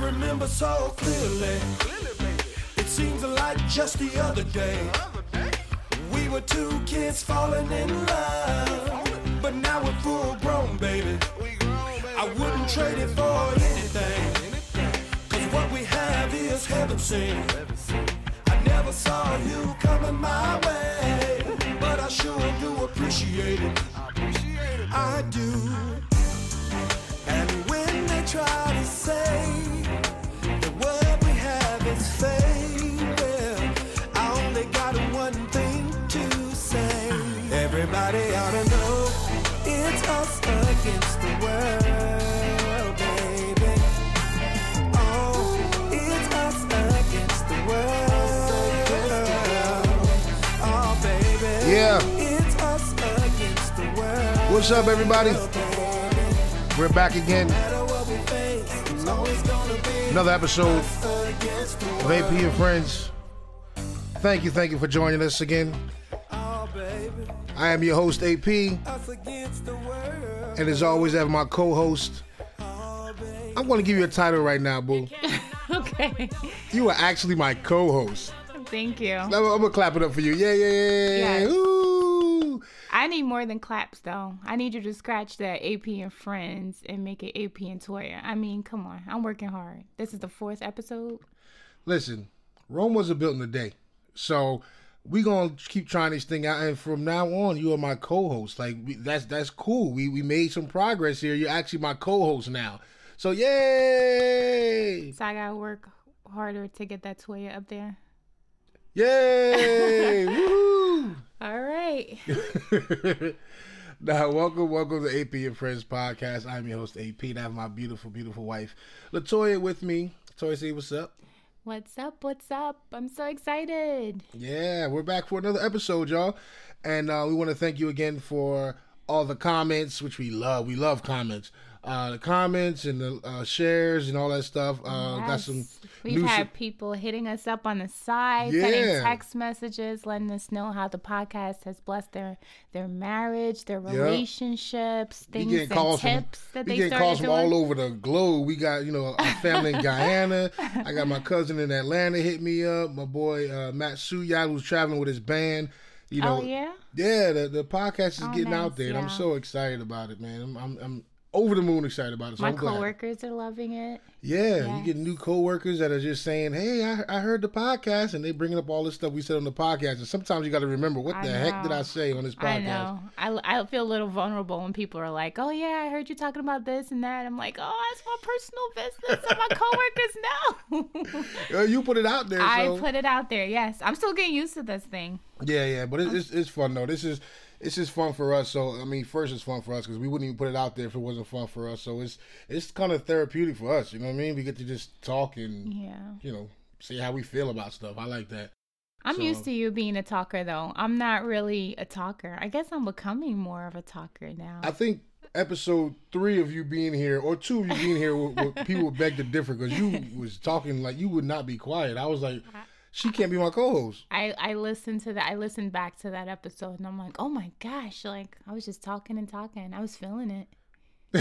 I remember so clearly. It seems like just the other day. We were two kids falling in love. But now we're full grown, baby. I wouldn't trade it for anything. Cause what we have is heaven sent. I never saw you coming my way. But I sure do appreciate it. I do. And when they try to say Everybody ought to know it's us against the world, baby. Oh, it's us against the world. Oh, baby. Yeah. It's us against the world. What's up, everybody? We're back again. Another episode of AP and Friends. Thank you, thank you for joining us again. I am your host, AP, and as always, I have my co-host. I'm going to give you a title right now, boo. Okay. You are actually my co-host. Thank you. I'm, I'm gonna clap it up for you. Yeah, yeah, yeah, yeah. Yes. Ooh. I need more than claps though. I need you to scratch that AP and friends and make it AP and Toya. I mean, come on. I'm working hard. This is the fourth episode. Listen, Rome wasn't built in a day. So we gonna keep trying this thing out, and from now on, you are my co-host. Like we, that's that's cool. We we made some progress here. You're actually my co-host now. So yay, So I gotta work harder to get that Toya up there. yay, woo! All right. now, welcome, welcome to AP and Friends podcast. I'm your host AP, and I have my beautiful, beautiful wife Latoya with me. Latoya, say what's up. What's up? What's up? I'm so excited. Yeah, we're back for another episode, y'all. And uh, we want to thank you again for all the comments, which we love. We love comments. Uh, the comments and the uh, shares and all that stuff. Uh, Got some We've had people hitting us up on the side, Yeah. sending text messages, letting us know how the podcast has blessed their their marriage, their relationships, we things and calls from, tips that they getting started calls from doing. all over the globe. We got you know our family in Guyana. I got my cousin in Atlanta hit me up. My boy uh, Matt Suyad who's traveling with his band. You know, oh yeah. Yeah, the, the podcast is Oh, getting out nice, there, and I'm so excited about it, man. I'm I'm, I'm over the moon excited about it. So My I'm glad. are loving it. Yeah, you get new coworkers that are just saying, "Hey, I, I heard the podcast," and they bringing up all this stuff we said on the podcast. And sometimes you got to remember what I the heck did. I say on this podcast? I know. I, I feel a little vulnerable when people are like, "Oh yeah, I heard you talking about this and that." I'm like, "Oh, that's my personal business, so my coworkers know." You put it out there, I put it out there. Yes, I'm still getting used to this thing. yeah, yeah. But it, it's it's fun though. This is it's just fun for us. So I mean, first it's fun for us because we wouldn't even put it out there if it wasn't fun for us. So it's it's kind of therapeutic for us. You know what I mean? We get to just talk and Yeah. you know see how we feel about stuff. I like that. I'm So- used to you being a talker though. I'm not really a talker. I guess I'm becoming more of a talker now. I think episode three of you being here, or two of you being here, will, will, people would beg to differ because you was talking like you would not be quiet. I was like, she can't be my co-host. I, I listened to that. I listened back to that episode, and I'm like, oh my gosh! Like I was just talking and talking. I was feeling it.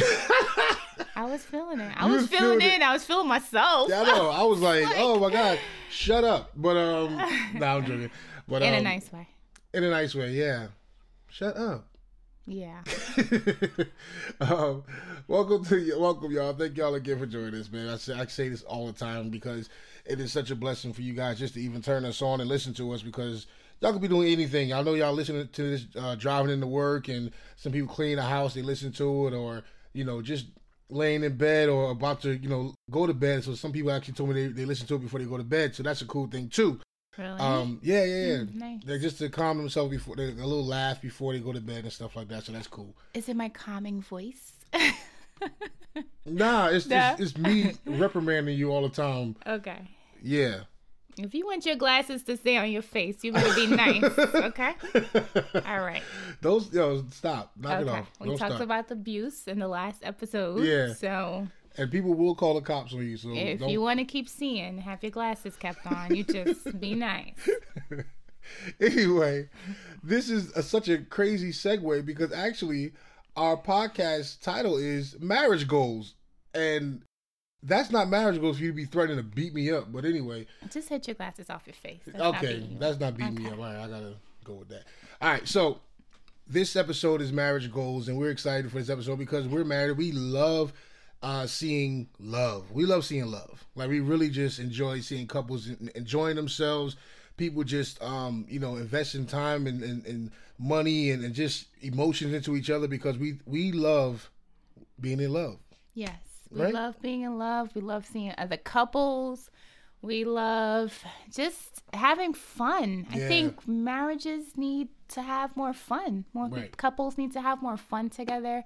I was feeling it. I You was feeling feeling it. it. I was feeling myself. Yeah, I know. I was like, oh my god, shut up. But um, no, I'm joking. But In um, a nice way. in a nice way, yeah. Shut up. Yeah. um, welcome to y- welcome y'all. Thank y'all again for joining us, man. I say, I say this all the time because it is such a blessing for you guys just to even turn us on and listen to us because y'all could be doing anything. I know y'all listening to this uh, driving into work and some people clean the house, they listen to it, or you know just laying in bed or about to you know go to bed. So some people actually told me they, they listen to it before they go to bed. So that's a cool thing too. Really. Um, yeah, yeah, yeah. Mm, nice. They're just to calm themselves before they, a little laugh before they go to bed and stuff like that. So that's cool. Is it my calming voice? Nah, it's Nah. it's, it's me reprimanding you all the time. okay. Yeah. If you want your glasses to stay on your face, you better be nice. Okay. All right. Those yo stop, knock it off. We Don't talked stop. about the abuse in the last episode. Yeah. So and people will call the cops on you. So if don't. you want to keep seeing, have your glasses kept on. You just be nice. anyway, this is a, such a crazy segue because actually our podcast title is marriage goals, and that's not marriage goals for you to be threatening to beat me up. But anyway, Just hit your glasses off your face. That's okay, you that's not beating me up. All right, I gotta go with that. All right, so this episode is marriage goals, and we're excited for this episode because we're married. We love uh, seeing love. We love seeing love. Like we really just enjoy seeing couples enjoying themselves. People just, um, you know, investing time and, and, and money and, and just emotions into each other because we we love being in love. Yes. We Right? love being in love. We love seeing other couples. We love just having fun. I think marriages need to have more fun. More Right. couples need to have more fun together.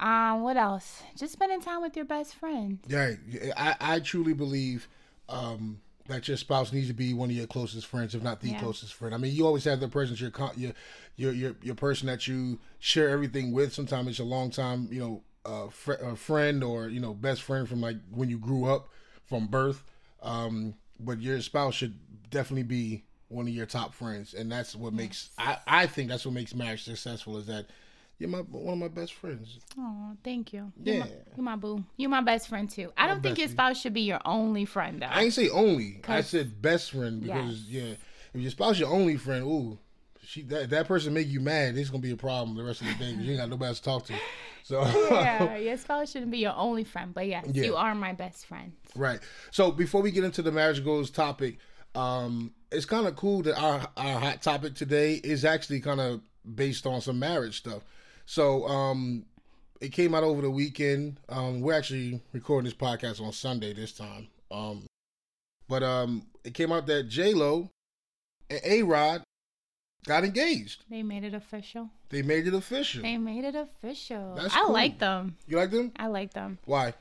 Um, what else? Just spending time with your best friend. Yeah, I, I truly believe um, that your spouse needs to be one of your closest friends, if not the Yeah. closest friend. I mean, you always have the person your, your your your person that you share everything with. Sometimes it's a long time, you know, uh, fr- a friend or you know, best friend from like when you grew up from birth. Um, but your spouse should definitely be one of your top friends, and that's what makes I, I think that's what makes marriage successful. Is that you're my one of my best friends. Oh, thank you. You're Yeah. my, you're my boo. You're my best friend too. I don't think your spouse should be your only friend though. I ain't say only. I said best friend because Yes. yeah, if your spouse your only friend, ooh, she that, that person make you mad, it's gonna be a problem the rest of the day because you ain't got nobody else to talk to. So yeah, your spouse shouldn't be your only friend, but yes, Yeah. you are my best friend. right. So before we get into the marriage goals topic, um, it's kind of cool that our our hot topic today is actually kind of based on some marriage stuff. So um, it came out over the weekend. Um, we're actually recording this podcast on Sunday this time. Um, but um, it came out that J Lo and A Rod got engaged. They made it official. They made it official. They made it official. That's I cool. like them. You like them? I like them. Why?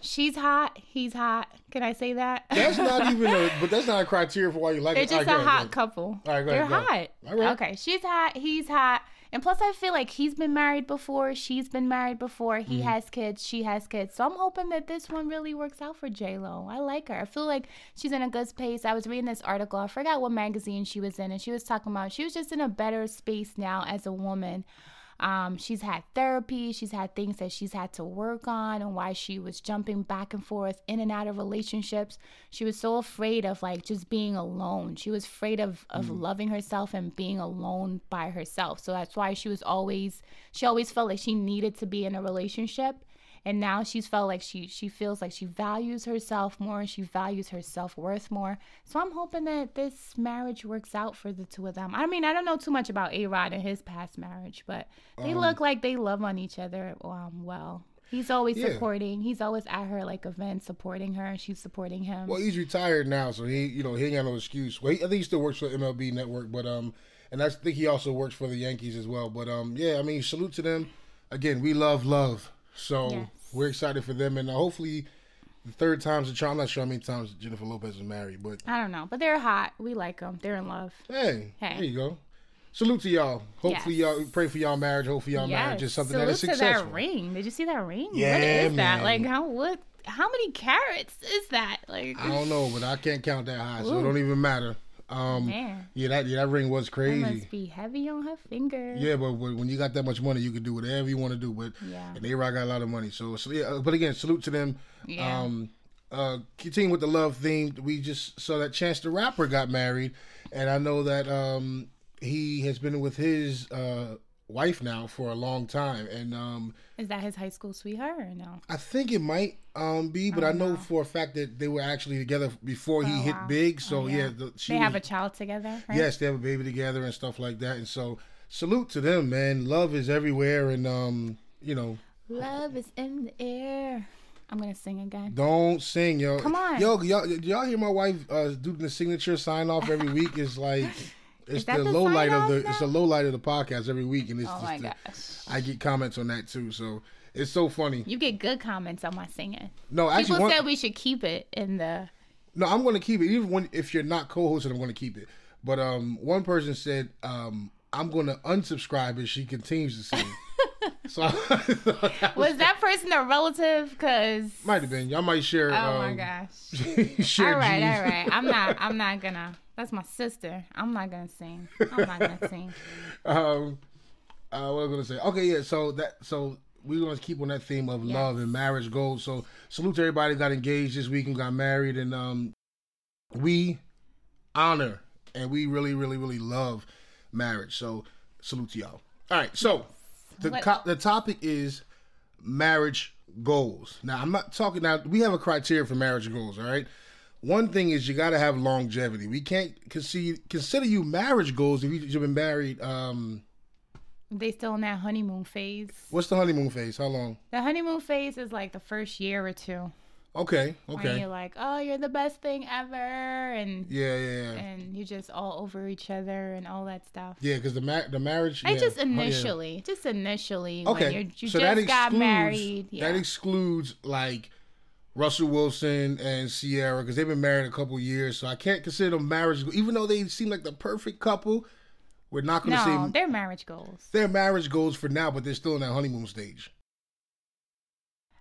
She's hot. He's hot. Can I say that? That's not even a, but that's not a criteria for why you like They're it. just All a hot ahead, couple. All right, go They're ahead, hot. right. Okay, she's hot. He's hot. And plus, I feel like he's been married before. She's been married before. He Mm-hmm. has kids. She has kids. So I'm hoping that this one really works out for J Lo. I like her. I feel like she's in a good space. I was reading this article. I forgot what magazine she was in, and she was talking about she was just in a better space now as a woman. Um, she's had therapy. She's had things that she's had to work on, and why she was jumping back and forth in and out of relationships. She was so afraid of like just being alone. She was afraid of of loving herself and being alone by herself. So that's why she was always she always felt like she needed to be in a relationship. And now she's felt like she she feels like she values herself more. And she values her self worth more. So I'm hoping that this marriage works out for the two of them. I mean, I don't know too much about A Rod and his past marriage, but they look like they love on each other um, well. He's always Yeah. supporting. He's always at her like events, supporting her, and she's supporting him. Well, he's retired now, so he, you know, he ain't got no excuse. Well, he, I think he still works for MLB Network, but um, and I think he also works for the Yankees as well. But um, yeah, I mean, salute to them. Again, we love love, so Yes. we're excited for them, and uh, hopefully, the third time's a charm. I'm not sure how many times Jennifer Lopez is married, but I don't know, but they're hot. We like them. They're in love. hey, Hey. there you go. Salute to y'all. Hopefully, Yes. y'all pray for y'all marriage. Hopefully, y'all marriage is something Salute that is to successful. that ring. Did you see that ring? Yeah, what is that? Like how what? How many carats is that? Like I don't know, but I can't count that high, so it don't even matter. Um, man, yeah, that yeah, that ring was crazy. must be heavy on her finger. Yeah, but when when you got that much money, you can do whatever you want to do. But Yeah. and they got a lot of money, so, so yeah. uh, But again, salute to them. Yeah. Um, uh, continue with the love theme. We just saw that Chance the Rapper got married, and I know that um, he has been with his uh, wife now for a long time, and um, Is that his high school sweetheart or no? I think it might um, be, but I know for a fact that they were actually together before he Oh, hit wow. big. So Oh, yeah, yeah. the, she They have a child together. Right? Yes, they have a baby together and stuff like that. And so, salute to them, man. Love is everywhere, and um, you know, Love is in the air. I'm gonna sing again. don't sing, yo. Come on. yo, y'all, y'all hear my wife uh, do the signature sign off every week? It's like it's the, low light of the sign-off it's the low light of the podcast every week, and it's Oh just my the- gosh. I get comments on that too, so it's so funny. You get good comments on my singing. No, actually, People said we should keep it in the. No, I'm going to keep it. Even when if you're not co-hosting, I'm going to keep it. But um, one person said um, I'm going to unsubscribe if she continues to sing. so was, Was that person a relative? Cause might have been. Y'all might share. oh um, my gosh. share All right, all right. I'm not. I'm not gonna. That's my sister. I'm not gonna sing. I'm not gonna sing. Um, uh, what was I going to say? Okay, yeah. So that so we're gonna keep on that theme of love and marriage goals. So salute to everybody got engaged this week and got married, and um, we honor and we really, really, really love marriage. So salute to y'all. All right, so the co- the topic is marriage goals. Now I'm not talking now. We have a criteria for marriage goals. All right. One thing is you got to have longevity. We can't consider consider you marriage goals if you- you've been married. Um, They still in that honeymoon phase. what's the honeymoon phase? How long? The honeymoon phase is like the first year or two. Okay. Okay. you're like, oh, you're the best thing ever, and Yeah, yeah, yeah. and you just all over each other and all that stuff. Yeah, because the ma- the marriage. I yeah, just oh, yeah. initially, just initially, Okay, when you're, you so just that got excludes married. Yeah. that excludes like Russell Wilson and Ciara because they've been married a couple years, so I can't consider them marriage. Goals. Even though they seem like the perfect couple, we're not going to see no, say they're marriage goals. their marriage goals for now, but they're still in that honeymoon stage.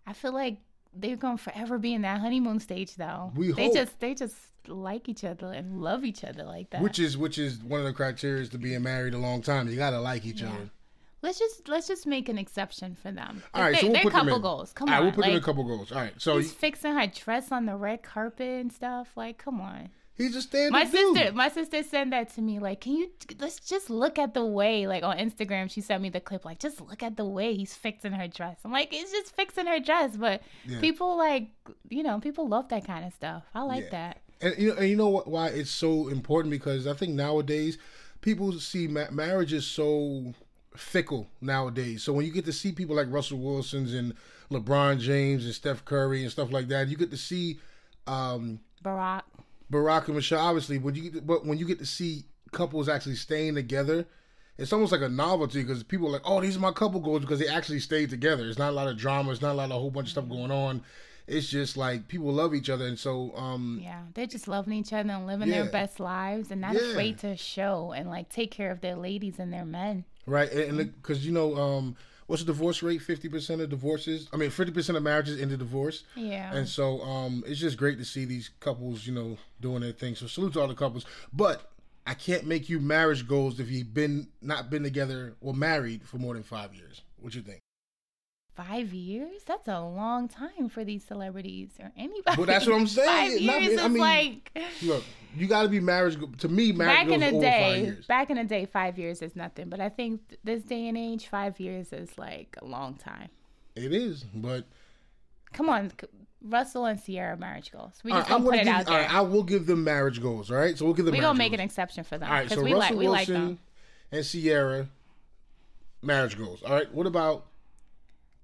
I feel like they're gonna forever be in that honeymoon stage, though. We they hope. just they just like each other and love each other like that. Which is which is one of the criteria to being married a long time. You gotta like each Yeah. other. let's just let's just make an exception for them. All right, they, so we'll put them couple in. goals. Come All right, on, we'll put them in a couple goals. All right, so he's fixing her dress on the red carpet and stuff. Like, come on. He's just standing. My dude. sister, my sister sent that to me. Like, can you let's just look at the way, like on Instagram, she sent me the clip. Like, just look at the way he's fixing her dress. I'm like, it's just fixing her dress, but Yeah. people like, you know, people love that kind of stuff. I like Yeah. that. And you know, and you know what, why it's so important because I think nowadays people see ma- marriage is so fickle nowadays. So when you get to see people like Russell Wilson's and LeBron James and Steph Curry and stuff like that, you get to see um, Barack. Barack and Michelle. Obviously, but you get but when you get to see couples actually staying together. It's almost like a novelty because people are like, "Oh, these are my couple goals" because they actually stayed together. It's not a lot of drama. It's not a lot of a whole bunch of stuff going on. It's just like people love each other, and so um, Yeah, they're just loving each other and living Yeah. their best lives and not Yeah. afraid to show and like take care of their ladies and their men. Right, and because you know, um, what's the divorce rate? Fifty percent of divorces. I mean, fifty percent of marriages end in divorce. Yeah. And so, um, it's just great to see these couples, you know, doing their thing. So salute to all the couples. But I can't make you marriage goals if you've been not been together or married for more than five years. What you think? Five years? That's a long time for these celebrities or anybody. Well, that's what I'm saying. Five Not- years I is mean, like Look, you got to be marriage. To me, marriage back in the day. Back in the day, five years is nothing. But I think this day and age, five years is like a long time. It is, but Come on, Russell and Ciara marriage goals. We just right, gonna put it give. out there. right, I will give them marriage goals. All right, so we'll give them. we marriage gonna make goals. an exception for them All right, so we Russell like we like Wilson them. and Ciara, marriage goals. All right, what about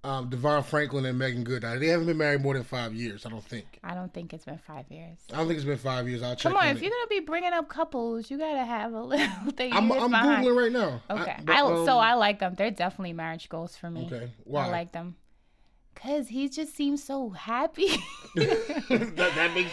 um, Devon Franklin and Meagan Good? Now, they haven't been married more than five years, I don't think. I don't think it's been five years. I don't think it's been five years. I'll check. Come on, if it. you're gonna be bringing up couples, you gotta have a little thing. I'm, I'm googling right now. Okay, I, but, I, um, so I like them. They're definitely marriage goals for me. Okay, why? I like them. Cause he just seems so happy. that, that makes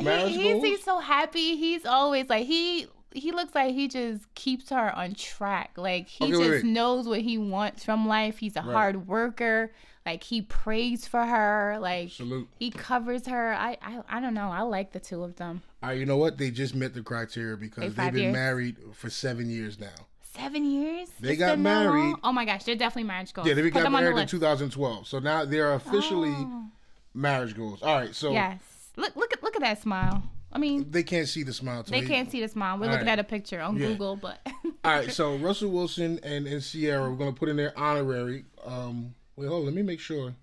marriage he, he goals. seems so happy. He's always like he he looks like he just keeps her on track. Like he Okay, just wait, wait. knows what he wants from life. He's a hard worker. Like he prays for her. Like Salute. he covers her. I, I I don't know. I like the two of them. All right, you know what? They just met the criteria because They they've been years? married for seven years now. Seven years. They It's got married- Oh my gosh, they're definitely marriage goals. Yeah, they Put got on the married in list. 2012. So now they're officially Oh. marriage goals. All right, so Yes. Look look at look at that smile. I mean, they can't see the smile. they can't see the smile. We're All looking right. at a picture on Yeah. Google, but All right, so Russell Wilson and, and Ciara, we're gonna put in their honorary. Um, wait, hold on, let me make sure.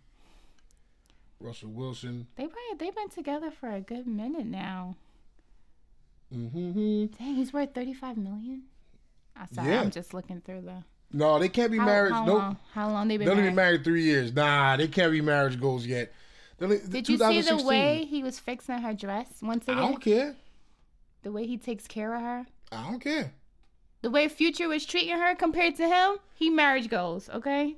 Russell Wilson. they probably they've been together for a good minute now. Mm-hmm. Dang, he's worth thirty five million. I'm sorry, Yeah. I'm just looking through the No, they can't be how, married. how nope, long how long they been married. been married three years. Nah, they can't be marriage goals yet. They only- Did you see the way he was fixing her dress once again? I don't care. The way he takes care of her. I don't care. The way Future was treating her compared to him, he marriage goals, okay?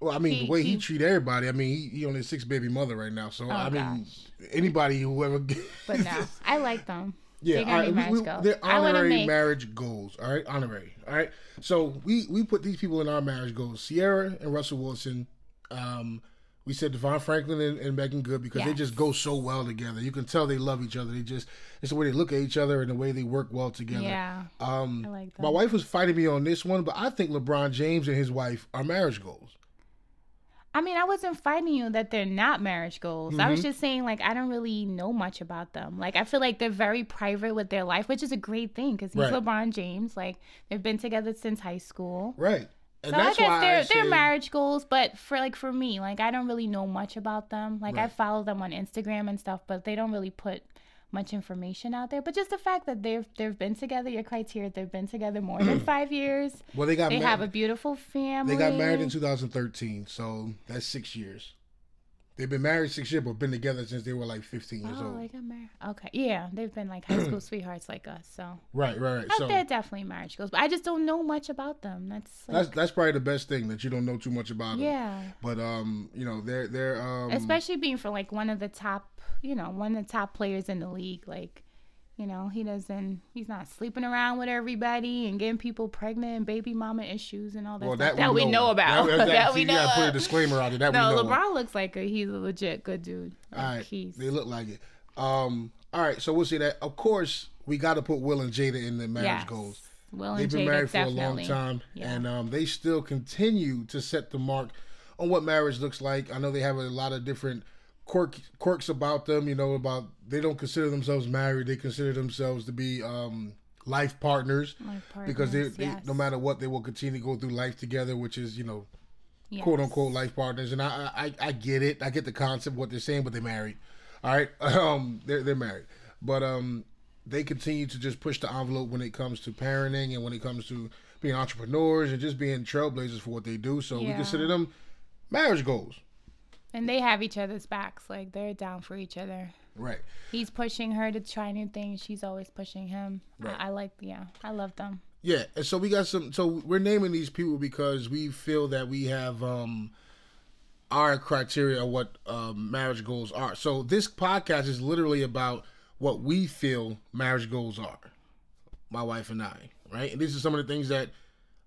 Well, I mean, He- the way he, he- treat everybody. I mean, he, he only six baby mother right now. So I mean, Oh, gosh. anybody whoever. But no, I like them. Yeah, They're right, we- marriage we- goals. they're honorary make- marriage goals. All right, honorary. All right. So we we put these people in our marriage goals: Ciara and Russell Wilson. Um, we said Devon Franklin and, and Meagan Good because they just go so well together. You can tell they love each other. They just it's the way they look at each other and the way they work well together. Yeah. Um, I like that. my wife was fighting me on this one, but I think LeBron James and his wife are marriage goals. I mean, I wasn't fighting you that they're not marriage goals. I was Mm-hmm. just saying, like, I don't really know much about them. Like, I feel like they're very private with their life, which is a great thing because he's Right. LeBron James. Like, they've been together since high school. Right. And So I guess they're I they're marriage goals, but for like for me, like I don't really know much about them. Like I follow them on Instagram and stuff, but they don't really put much information out there. But just the fact that they've they've been together, your criteria, they've been together more than five years. Well, they got They mar- have a beautiful family. They got married in 2013, so that's six years. They've been married six years, but been together since they were like 15 years Oh, old. they got married. Okay, yeah, they've been like high school sweethearts like us. So Right, right, right. So they're definitely marriage goals, but I just don't know much about them. That's like, that's that's probably the best thing that you don't know too much about them. yeah. But um, you know, they're they're um, especially being for like one of the top you know one of the top players in the league like you know he doesn't he's not sleeping around with everybody and getting people pregnant and baby mama issues and all that well, stuff that, we, know, about That, that, that, we you know gotta put a disclaimer out there. That no know. of. lebron looks like a, he's a legit good dude like, All right, he's they look like it. Um, all right, so we'll see that. Of course, we got to put Will and Jada in the marriage yes. goals. Will They've been Jada married for definitely. a long time, Yeah. and um, they still continue to set the mark on what marriage looks like. I know they have a lot of different quirk, quirks about them. You know, about they don't consider themselves married; they consider themselves to be um, life partners Life because they, they yes. no matter what, they will continue to go through life together, which is you know Yes. quote unquote life partners. And I, I I get it, I get the concept what they're saying, but they're married. All right, um, they're they're married, but um, they continue to just push the envelope when it comes to parenting and when it comes to being entrepreneurs and just being trailblazers for what they do. So we consider them marriage goals. And they have each other's backs like they're down for each other Right. he's pushing her to try new things she's always pushing him Right. I, I like yeah i love them Yeah, and so we got some. So we're naming these people because we feel that we have um our criteria of what um, marriage goals are. So this podcast is literally about what we feel marriage goals are. My wife and I, right? And these are some of the things that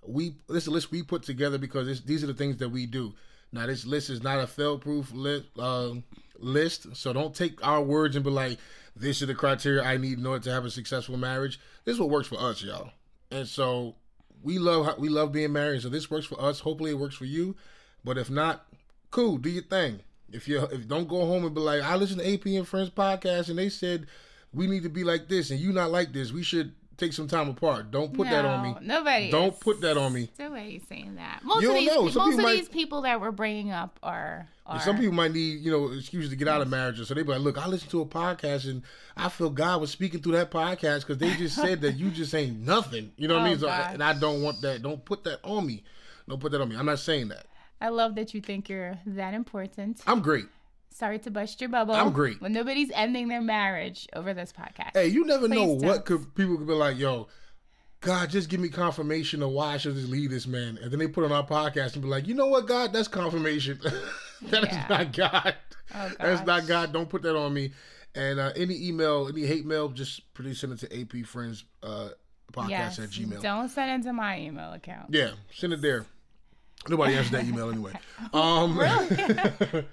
we. This list we put together because this, these are the things that we do. Now this list is not a fail-proof list. Uh, list, so don't take our words and be like, "This is the criteria I need in order to have a successful marriage." This is what works for us, y'all. And so we love we love being married. So this works for us. Hopefully it works for you. But if not, cool, do your thing. If you if don't go home and be like, I listen to AP and Friends podcast and they said we need to be like this and you not like this. We should take some time apart. Don't put that on me. Nobody. Don't put that on me. Nobody's saying that. Most You of don't these, most of might- these people that we're bringing up are. are Some people might need, you know, excuses to get out of marriages. So they be like, look, I listened to a podcast and I feel God was speaking through that podcast because they just said that you just ain't nothing. You know what I Oh, mean? So, uh, and I don't want that. Don't put that on me. Don't put that on me. I'm not saying that. I love that you think you're that important. I'm great. Sorry to bust your bubble. I'm great. When nobody's ending their marriage over this podcast. Hey, you never know Please what don't. could people could be like, yo, God, just give me confirmation of why I should just leave this man. And then they put on our podcast and be like, you know what, God, that's confirmation. That is Yeah. not God. Oh, That's not. God. Don't put that on me. And uh, any email, any hate mail, just please send it to AP Friends uh, podcast yes. at Gmail. Don't send it to my email account. Yeah, send it there. Nobody answered that email anyway. Um,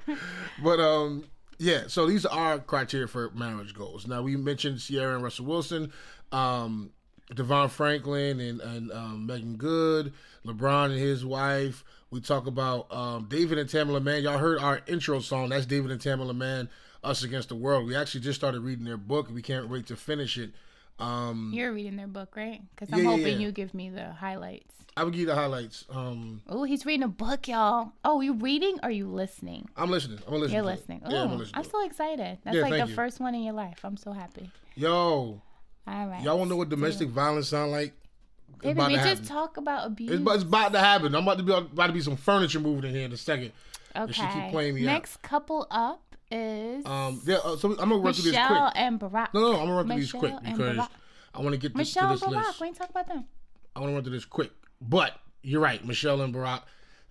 but um, yeah. So these are our criteria for marriage goals. Now we mentioned Ciara and Russell Wilson, um, Devon Franklin and and um, Meagan Good, LeBron and his wife. We talk about um, David and Tamela Mann. Y'all heard our intro song. That's David and Tamela Mann, Us Against the World. We actually just started reading their book. We can't wait to finish it. Um, You're reading their book, right? Because I'm Yeah, hoping yeah. you give me the highlights. I will give you the highlights. Um, Oh, he's reading a book, y'all. Oh, you reading or you listening? I'm listening. I'm listening. You're listening. Yeah, I'm listening. I'm so excited. That's like the you. first one in your life. I'm so happy. Yo, All right. y'all want to know what domestic violence sound like? About we just happen. talk about abuse. It's, about- it's about to happen. I'm about to be about to be some furniture moving in here in a second. okay. she keep playing me out. Next couple up is Um, yeah. Uh, so I'm gonna run through this Michelle quick. and Barack. No, no, I'm gonna run through these quick because. I want to get this Michelle to and this Barack. list. We ain't talk about them. I want to run through this quick. But you're right, Michelle and Barack.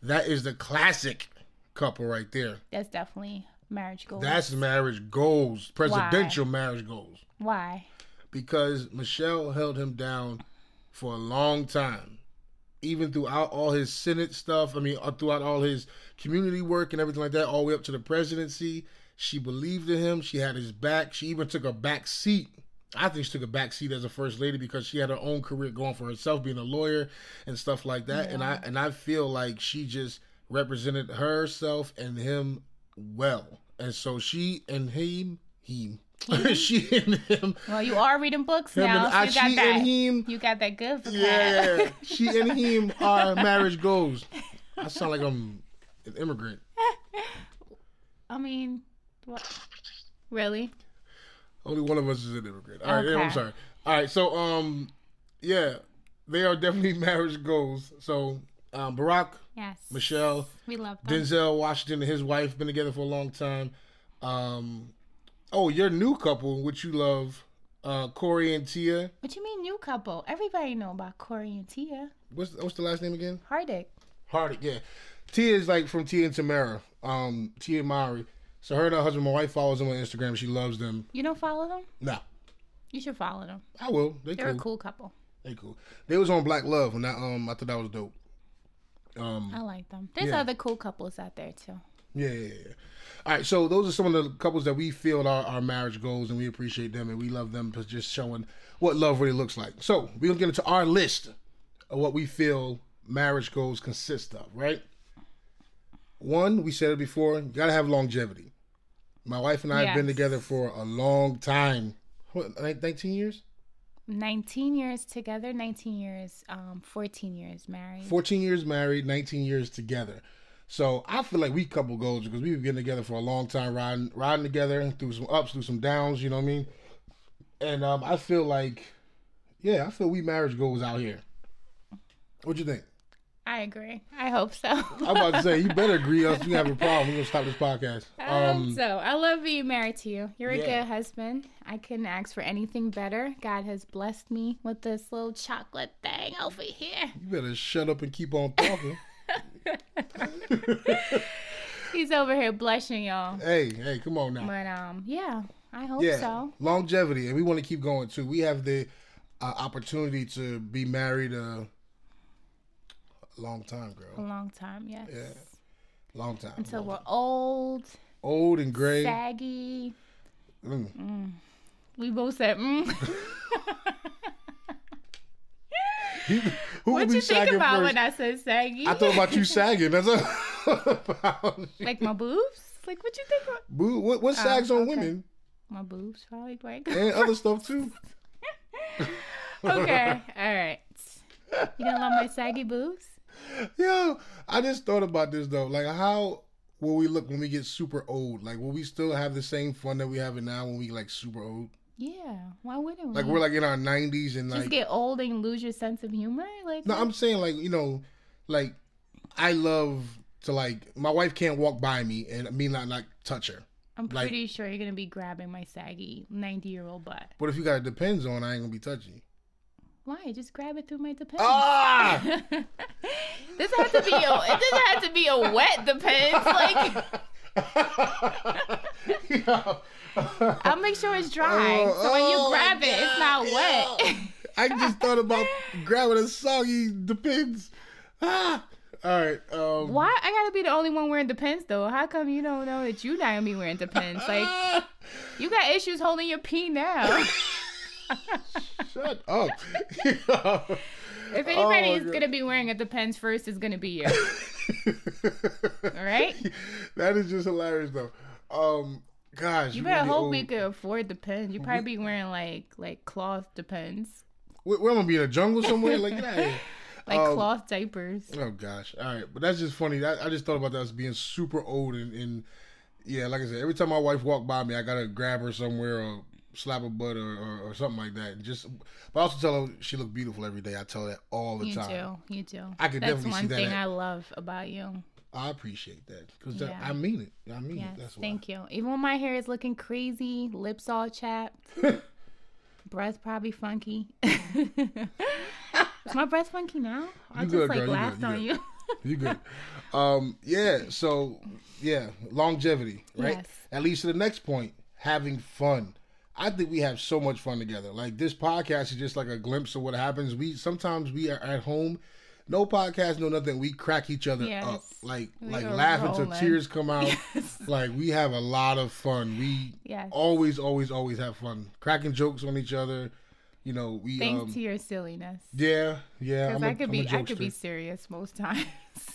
That is the classic couple right there. That's definitely marriage goals. That's marriage goals, presidential marriage goals. why. because Michelle held him down for a long time, even throughout all his Senate stuff. I mean, uh, throughout all his community work and everything like that, all the way up to the presidency. She believed in him. She had his back. She even took a back seat. I think she took a back seat as a first lady because she had her own career going for herself, being a lawyer and stuff like that. And I and I feel like she just represented herself and him well, and so she and him, him, she and him, Well, you are reading books now, and so I, got she that. and him, You got that good. yeah, she and him are marriage goals. I sound like I'm an immigrant. I mean, what? Really? Only one of us is an immigrant. All right, yeah, I'm sorry. All right, so um, yeah, they are definitely marriage goals. So um, Barack, Yes. Michelle, We love them. Denzel Washington and his wife been together for a long time. Um, oh, your new couple, which you love, uh, Corey and Tia. What you mean, new couple? Everybody know about Corey and Tia. What's what's the last name again? Hardick. Hardy. Yeah, Tia is like from Tia and Tamera. Um, Tia Mowry. So her and her husband, my wife follows them on Instagram. She loves them. You don't follow them? No, You should follow them. I will. They They're cool. a cool couple. They cool. They was on Black Love, and that um, I thought that was dope. Um, I like them. There's Yeah. other cool couples out there too. Yeah, yeah, yeah. All right, so those are some of the couples that we feel are our marriage goals, and we appreciate them, and we love them for just showing what love really looks like. So we're gonna get into our list of what we feel marriage goals consist of. Right. One, we said it before, you gotta have longevity. My wife and I have been together for a long time. What, 19 years? 19 years together, 19 years, um, 14 years married. 14 years married, 19 years together. So I feel like we couple goals because we've been together for a long time, riding riding together through some ups, through some downs. You know what I mean? And um, I feel like, yeah, I feel we marriage goals out here. What do you think? I agree. I hope so. I'm about to say you better agree, else we have a problem. We're gonna stop this podcast. I hope Um, so. I love being married to you. You're a good husband. I couldn't ask for anything better. God has blessed me with this little chocolate thing over here. you better shut up and keep on talking. He's over here blushing, y'all. hey, hey, come on now. But um, yeah, I hope yeah, so. longevity, and we want to keep going too. We have the uh, opportunity to be married a long time, girl. A long time, yes. Yeah. Long time. Until Long we're time. old, old and gray. saggy. Mm. We both said, mm. Who What you think about first? when I said saggy? I thought about you sagging. That's a like my boobs? Like what you think about Boo, what, what sags on okay. women my boobs? Probably right. and other stuff too. okay, all right. You gonna love my saggy boobs? Yo, I just thought about this though. Like, how will we look when we get super old? Like, will we still have the same fun that we have it now when we like super old? Yeah. Why wouldn't we? Like, we're like in our nineties and just like. get old and lose your sense of humor? Like No, I'm saying like you know, like I love to like my wife can't walk by me and me not like touch her. I'm like- pretty sure you're gonna be grabbing my saggy 90 year old butt. But if you got it depends on, I ain't gonna be touching you. Why? Just grab it through my depends. Ah! this has to be a. It doesn't have to be a wet depends. Like. I'll make sure it's dry. Oh, so when you oh grab it, it's not God, wet. I just thought about grabbing a soggy depends. Ah. All right. Um, Why I gotta be the only one wearing depends though? How come you don't know that you not gonna be wearing depends? Like you got issues holding your pee now. Shut up. If anybody Oh, is gonna be wearing a depends first, it's gonna be you. All right. That is just hilarious though. Um, gosh, You better hope old. we could afford depends. You probably be wearing like like cloth depends, We're, I gonna be in a jungle somewhere? Like get out of here. like Um, cloth diapers. Oh gosh. All right, but that's just funny. I, I just thought about that as being super old and, and yeah, like I said, every time my wife walked by me, I gotta grab her somewhere or slap her butt or, or, or something like that. Just, but I also tell her she looked beautiful every day. I tell her that all the You time. You do, you do. I could That's definitely see that. That's one thing I love about you. I appreciate that because Yeah. I mean it. I mean Yes, it. That's why. thank you. Even when my hair is looking crazy, lips all chapped, breath probably funky. is my breath funky now? I just good, like laughed you on you. You good? um, yeah. So yeah, longevity, right? Yes. At least to the next point, having fun. I think we have so much fun together. Like this podcast is just like a glimpse of what happens. We sometimes we are at home, no podcast, no nothing. We crack each other Yes. up, like We like are laughing till tears come out. Yes. Like we have a lot of fun. We Yes. always, always, always have fun, cracking jokes on each other. You know, we Thanks um, to your silliness. yeah, yeah. Because I could I'm be I could be serious most times.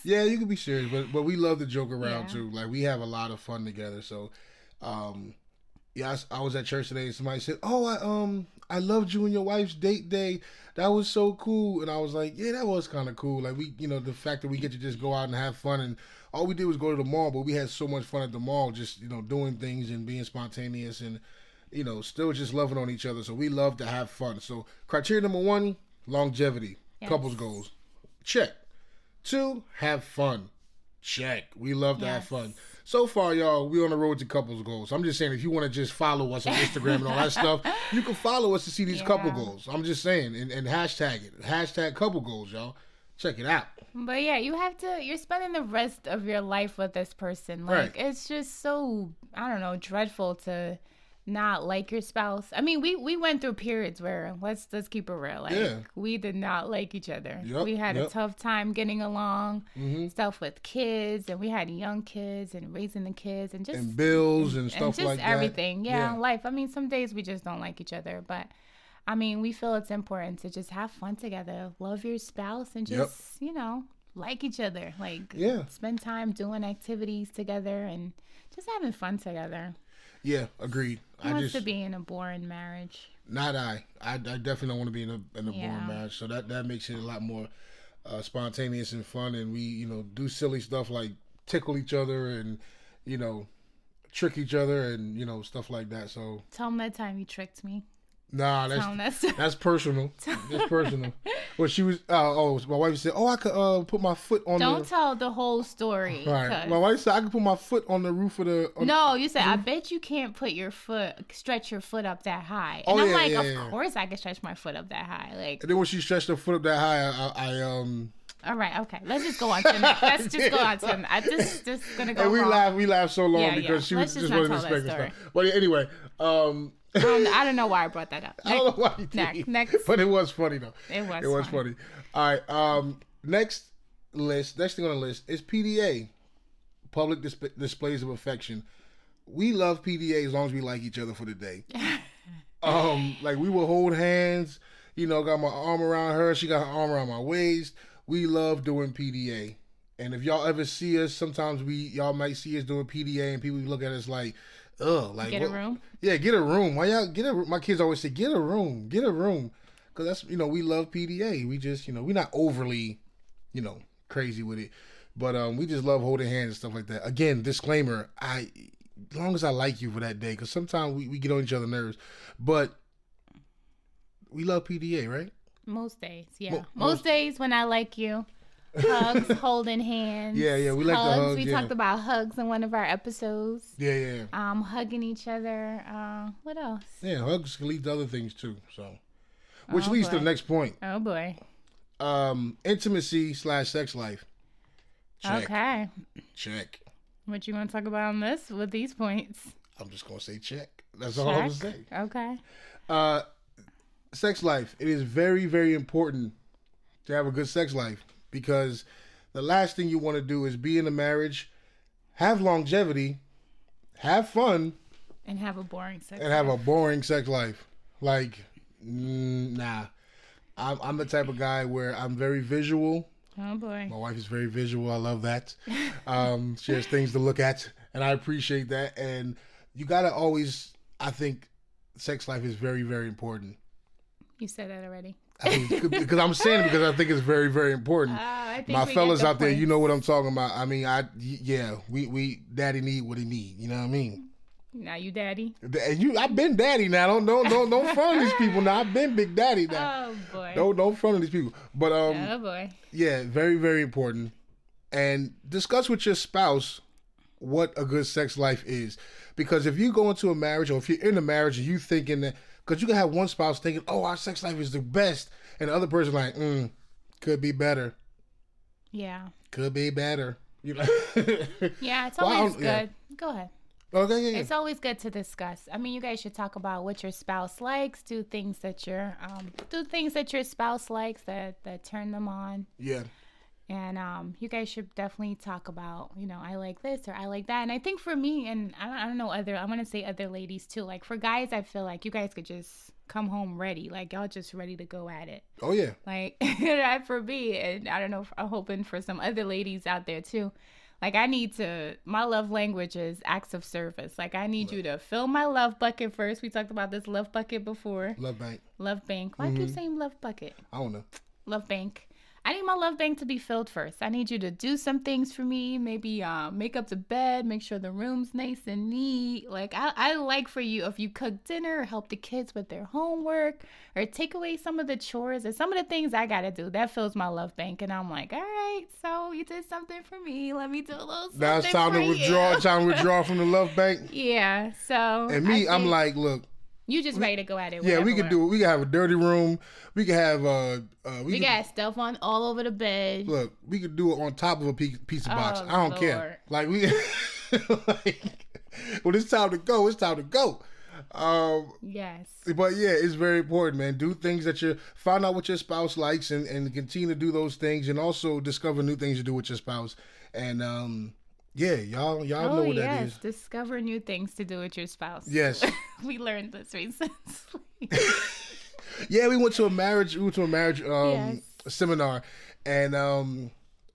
Yeah, you can be serious, but but we love to joke around Yeah. too. Like we have a lot of fun together. So, um, yeah, I I, was at church today and somebody said, "Oh, I um I loved you and your wife's date day. That was so cool." And I was like, "Yeah, that was kind of cool. Like we, you know, the fact that we get to just go out and have fun and." All we did was go to the mall, but we had so much fun at the mall, just you know, doing things and being spontaneous and you know, still just loving on each other. So we love to have fun. So criteria number one, longevity, Yes. couples goals, check. Two, have fun. Check. We love to have fun. So far, y'all, we on the road to couples goals. I'm just saying, if you want to just follow us on Instagram and all that stuff, you can follow us to see these couple goals. I'm just saying, and, and hashtag it. Hashtag couple goals, y'all. Check it out. But yeah, you have to. You're spending the rest of your life with this person. Like Right. it's just so I don't know, dreadful to not like your spouse. I mean, we we went through periods where let's let's keep it real. Like Yeah. we did not like each other. Yep, we had a tough time getting along. hmm Stuff with kids, and we had young kids, and raising the kids, and just And bills and and stuff just like that. Just everything. Yeah, Yeah. life. I mean, some days we just don't like each other, but I mean, we feel it's important to just have fun together, love your spouse, and Yep. just you know like each other. Like Yeah. spend time doing activities together and just having fun together. Yeah, agreed. Who I wants just to be in a boring marriage? Not I. I, I definitely don't want to be in a in a Yeah. boring marriage. So that that makes it a lot more uh, spontaneous and fun. And we you know do silly stuff like tickle each other and you know trick each other and you know stuff like that. So Tell me that time you tricked me. Nah, that's that's. that's personal. That's personal. Well, she was. Uh, oh, my wife said, "Oh, I could uh, put my foot on Don't the." tell the whole story. Right. My wife said I could put my foot on the roof of the. No, you said I bet you can't put your foot, stretch your foot up that high. Oh, And I'm yeah, like, yeah, of yeah. course I can stretch my foot up that high. Like, And then when she stretched her foot up that high, I, I, I um. all right, okay, let's just go on to next. Let's just go on to I just just gonna go And we laughed. We laughed so long Yeah, because yeah. she was Let's just just not wasn't expecting stuff. But anyway, um. I don't, I don't know why I brought that up. I don't know why you next, did. next. But it was funny though. It was It was fun. funny. All right. Um. Next list. Next thing on the list is PDA. Public dis- displays of affection. We love PDA as long as we like each other for the day. um. Like we will hold hands. You know, got my arm around her. She got her arm around my waist. We love doing PDA. And if y'all ever see us, sometimes we y'all might see us doing PDA, and people look at us like, "Ugh, like Get a room. yeah, get a room. Why y'all get a? My kids always say, "Get a room, get a room," because that's you know we love PDA. We just you know we're not overly, you know, crazy with it, but um we just love holding hands and stuff like that. Again, disclaimer: I, as long as I like you for that day, because sometimes we, we get on each other's nerves, but we love PDA, right? Most days, yeah. Mo- most, most- days when I like you, hugs, holding hands. Yeah, yeah, we like the hugs, We yeah. talked about hugs in one of our episodes. Yeah, yeah, Um, hugging each other. Uh, what else? yeah. Hugs can lead to other things too. So, which Oh, leads to the next point: Oh boy. um, intimacy slash sex life. Check, Okay. check. What you want to talk about on this with these points? I'm just gonna say check. That's all I'm gonna say. Okay. Uh, sex life. It is very, very important to have a good sex life because the last thing you want to do is be in a marriage, have longevity, have fun, And have a boring sex. and have a life. boring sex life. Like, nah. I'm, I'm the type of guy where I'm very visual. Oh boy. My wife is very visual. I love that. Um, she has things to look at, and I appreciate that. And you gotta always, I think, sex life is very, very important. You said that already. Because I'm saying it because I think it's very, very important. Uh, My fellas out there, you know what I'm talking about. I mean, I yeah, we we daddy need what he need. You know what I mean? Now you daddy. And you, I've been daddy now. Don't don't don't don't front these people now. I've been big daddy now. Oh boy. Don't don't front these people. But um, Oh boy. yeah, very very important. And discuss with your spouse what a good sex life is, because if you go into a marriage or if you're in a marriage and you thinking that, because you can have one spouse thinking, oh, our sex life is the best, and the other person like, mm, could be better, Yeah. could be better. You know? Yeah, it's always yeah. good. Go ahead. okay, yeah, yeah. It's always good to discuss. I mean, you guys should talk about what your spouse likes, do things that your um do things that your spouse likes that that turn them on. yeah. And um, you guys should definitely talk about, you know, I like this or I like that. And I think for me, and I don't, I don't know other, I want to say other ladies too. Like for guys, I feel like you guys could just come home ready, like y'all just ready to go at it. Oh yeah. Like that for me, and I don't know. I'm hoping for some other ladies out there too. Like I need to. My love language is acts of service. Like I need you to fill my love bucket first. We talked about this love bucket before. Love bank. Love bank. Why keep saying love bucket? I don't know. Love bank. I need my love bank to be filled first. I need you to do some things for me. Maybe uh, make up the bed, make sure the room's nice and neat. Like I, I like for you if you cook dinner, or help the kids with their homework, or take away some of the chores or some of the things I gotta do. That fills my love bank, and I'm like, all right, so you did something for me. Let me do a little something Now it's time to you." withdraw. Time to withdraw from the love bank. Yeah. So And me, I I'm like, look, you just ready to go at it. yeah, we could do it. We could have a dirty room. We could have uh, uh we, We could, got stuff on all over the bed. look. We could do it on top of a piece, pizza box. Oh, I don't Lord. care. Like we, like, when it's time to go, it's time to go. Um, Yes. but yeah, it's very important, man. Do things that you find out what your spouse likes, and and continue to do those things, and also discover new things to do with your spouse. And um, yeah, y'all y'all know Oh what that yes, is. discover new things to do with your spouse. Yes. we learned this recently. Yeah, we went to a marriage. We went to a marriage um, Yes. seminar, and um,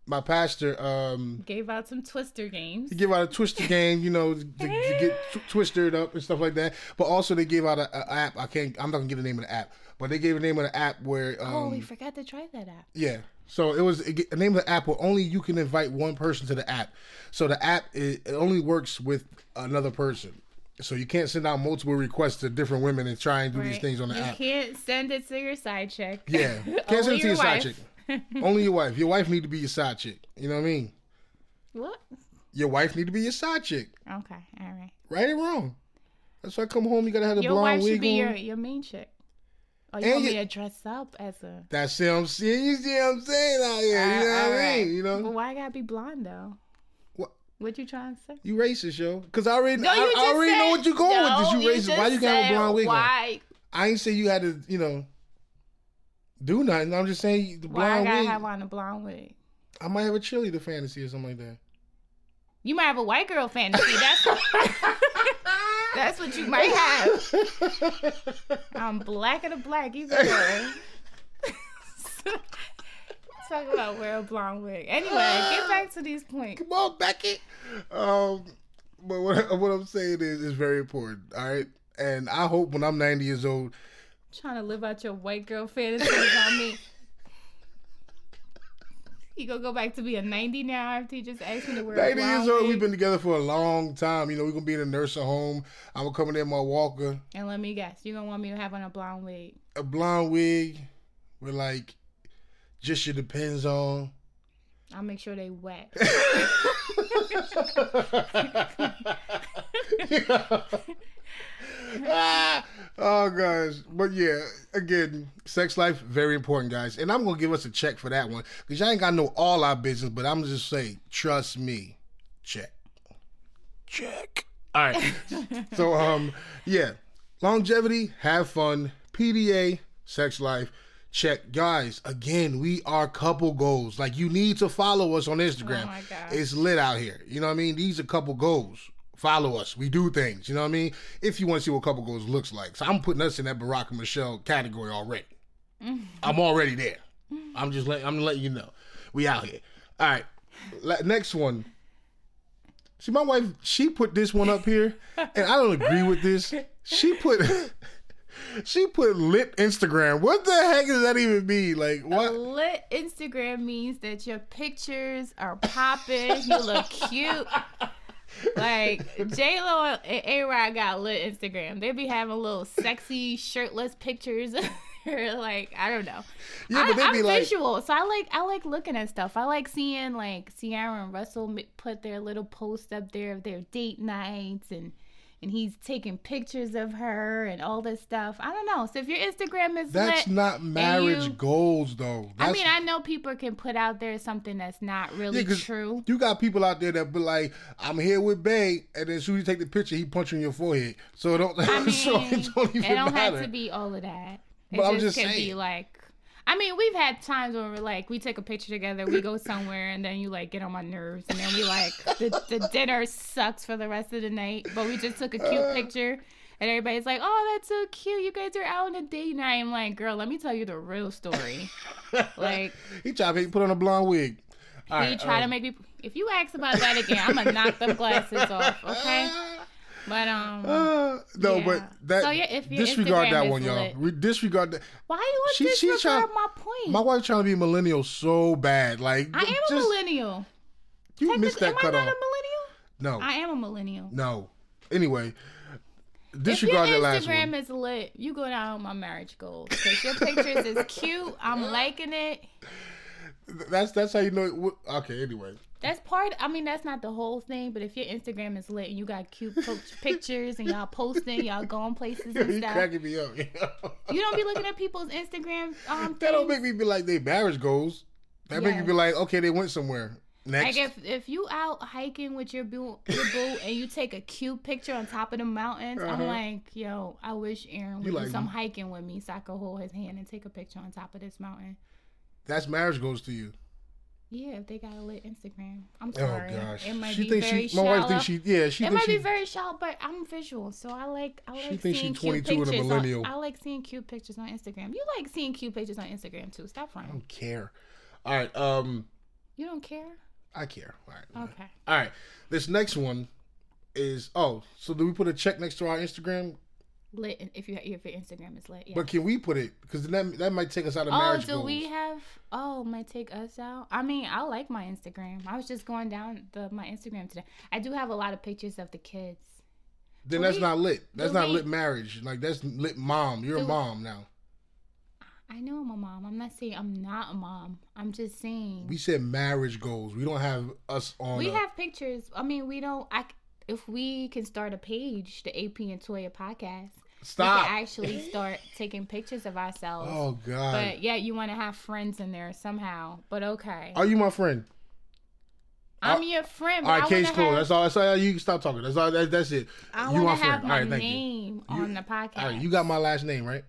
my pastor um, Gave out some Twister games. he gave out a twister game, you know, to, to get tw- twisted up and stuff like that. But also they gave out a, a app. I can't. I'm not gonna give the name of the app, but they gave the name of the app where. Um, oh, we forgot to try that app. Yeah. So it was it, the name of the app where only you can invite one person to the app. So the app it, it only works with another person. So you can't send out multiple requests to different women and try and do these things on the you app. You can't send it to your side chick. Yeah. Can't send it to your side wife. chick. Only your wife. Your wife need to be your side chick. You know what I mean? What? Your wife need to be your side chick. Okay, all right. Right or wrong. That's why I come home, you gotta have the Your blonde wife wig should be on. your, your main chick. Oh, you And want me to dress up as a? That's what I'm saying. You see what I'm saying out here. You know what I mean? You know? Why I gotta be blonde though? What? What you trying to say? You racist, yo. Because I already, No, I, I already know what you're going no, with this. You racist. Why you got a said blonde wig on? Why? I ain't say you had to, you know, do nothing. I'm just saying the Why I blonde gotta wig. have on a blonde wig? I might have a cheerleader fantasy or something like that. You might have a white girl fantasy. That's that's what you might have. I'm black of the black. You better talk about wear a blonde wig. Anyway, get back to these points. Come on, Becky. Um, but what, what I'm saying is, is very important. All right, and I hope when I'm 90 years old, Trying to live out your white girl fantasies on me. You gonna go back to be a 90 now after you just asked me to wear a 90 years old, we've been together for a long time. You know, we're gonna be in a nursing home. I'm gonna come in there in my walker, And let me guess, you gonna want me to have on a blonde wig? a blonde wig with like just your depends on. I'll make sure they wet. Ah, oh gosh, but yeah, again, sex life very important, guys, and I'm gonna give us a check for that one because y'all ain't got to know all our business, but I'm just say, trust me, check, check. All right, so um, yeah, longevity, have fun, PDA, sex life. Check, guys. Again, we are couple goals. Like you need to follow us on Instagram. Oh my God. It's lit out here. You know what I mean? These are couple goals. Follow us. We do things. You know what I mean? If you want to see what couple goals looks like. So I'm putting us in that Barack and Michelle category already. Mm-hmm. I'm already there. I'm just letting I'm letting you know. We out here. All right. Next one. See, my wife, she put this one up here, and I don't agree with this. She put she put lit Instagram. What the heck does that even mean? Like what? Lit Instagram means that your pictures are popping. You look cute. Like J Lo and A Rod got lit Instagram. They be having little sexy shirtless pictures. or like I don't know. Yeah, but I, they be am like, visual, so I like I like looking at stuff. I like seeing like Ciara and Russell m- put their little post up there of their date nights and and he's taking pictures of her and all this stuff. I don't know. So if your Instagram is that's not marriage you- goals though. I mean, I know people can put out there something that's not really Yeah, true. You got people out there that be like, "I'm here with Bay," and then as soon as you take the picture, he punch you in your forehead. So don't. I mean, so it don't even it don't matter. have to be all of that. It But I'm just, just could be saying. like, I mean, we've had times where we're like, we take a picture together, we go somewhere, and then you like get on my nerves, and then we like the, the dinner sucks for the rest of the night, but we just took a cute picture. And everybody's like, "Oh, that's so cute! You guys are out on a date night." I'm like, "Girl, let me tell you the real story." like, he tried to put on a blonde wig. All he right, try to um, make me. If you ask about that again, I'm gonna knock them glasses off. Okay. But um, Uh, no, Yeah. but that So, yeah, if your disregard Instagram that one, y'all. lit. Re- disregard that. why you She- disregard trying- my point? My wife's trying to be millennial so bad. Like I am a millennial. You missed that am I cut not off. a millennial? No, I am a millennial. no. Anyway, If disregard your that last Instagram is lit, you go down my marriage goals because your pictures is cute. I'm liking it. That's that's how you know. It, okay, anyway. That's part. I mean, that's not the whole thing, but if your Instagram is lit and you got cute po- pictures and y'all posting, y'all going places and you stuff, cracking me up. you don't be looking at people's Instagram. Um, that don't make me be like they marriage goals. That make me be like, okay, they went somewhere. Next. Like if if you out hiking with your boo, your boo and you take a cute picture on top of the mountains, I'm Uh-huh. like, yo, I wish Aaron would You do like- some hiking with me so I could hold his hand and take a picture on top of this mountain. That's marriage goals to you. Yeah, if they got a lit Instagram, I'm Oh sorry. gosh. It might she be thinks very she. My shallow. wife thinks she. Yeah, she it might she. be very shallow, but I'm visual, so I like I She like thinks seeing she's cute 22 and a pictures. millennial. On, I like seeing cute pictures on Instagram. You like seeing cute pictures on Instagram too. Stop crying. I don't care. All right. Um, You don't care? I care. All right. Okay. All right. This next one is. Oh, so do we put a check next to our Instagram? Lit if you if your Instagram is lit. Yeah. But can we put it? Because that that might take us out of Oh, marriage do goals. we have? Oh, might take us out. I mean, I like my Instagram. I was just going down the my Instagram today. I do have a lot of pictures of the kids. then do that's we- not lit. That's not we- lit marriage. Like that's lit mom. You're a mom now. I know I'm a mom. I'm not saying I'm not a mom. I'm just saying We said marriage goals. We don't have us on. we a- have pictures. I mean, we don't. I if we can start a page, the AP and Toya podcast, Stop. we actually start taking pictures of ourselves. Oh God. But yeah, you want to have friends in there somehow. But okay, Are you my friend? I'm your friend. All right, case closed. have- That's all. That's all. You can stop talking. That's all. That, that's it. I you want my to have friend. my all right, thank you. name on the podcast. All right, you got my last name right.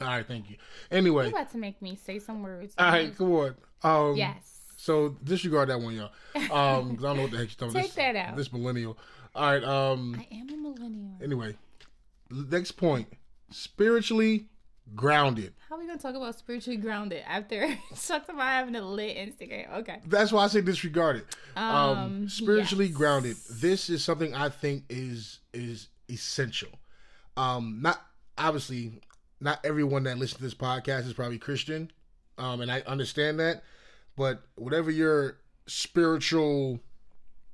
All right, thank you. Anyway, You about to make me say some words. all right, come on. Um, Yes. So disregard that one, y'all. Um, 'cause I don't know what the heck you're talking. Take this, that out. This millennial. All right. Um. I am a millennial. Anyway, next point. Spiritually grounded. How are we gonna talk about spiritually grounded after talking about having a lit Instagram? Okay. That's why I say disregard it. Um, Um, spiritually yes. grounded. This is something I think is is essential. Um, not obviously, not everyone that listens to this podcast is probably Christian, um, and I understand that. But whatever your spiritual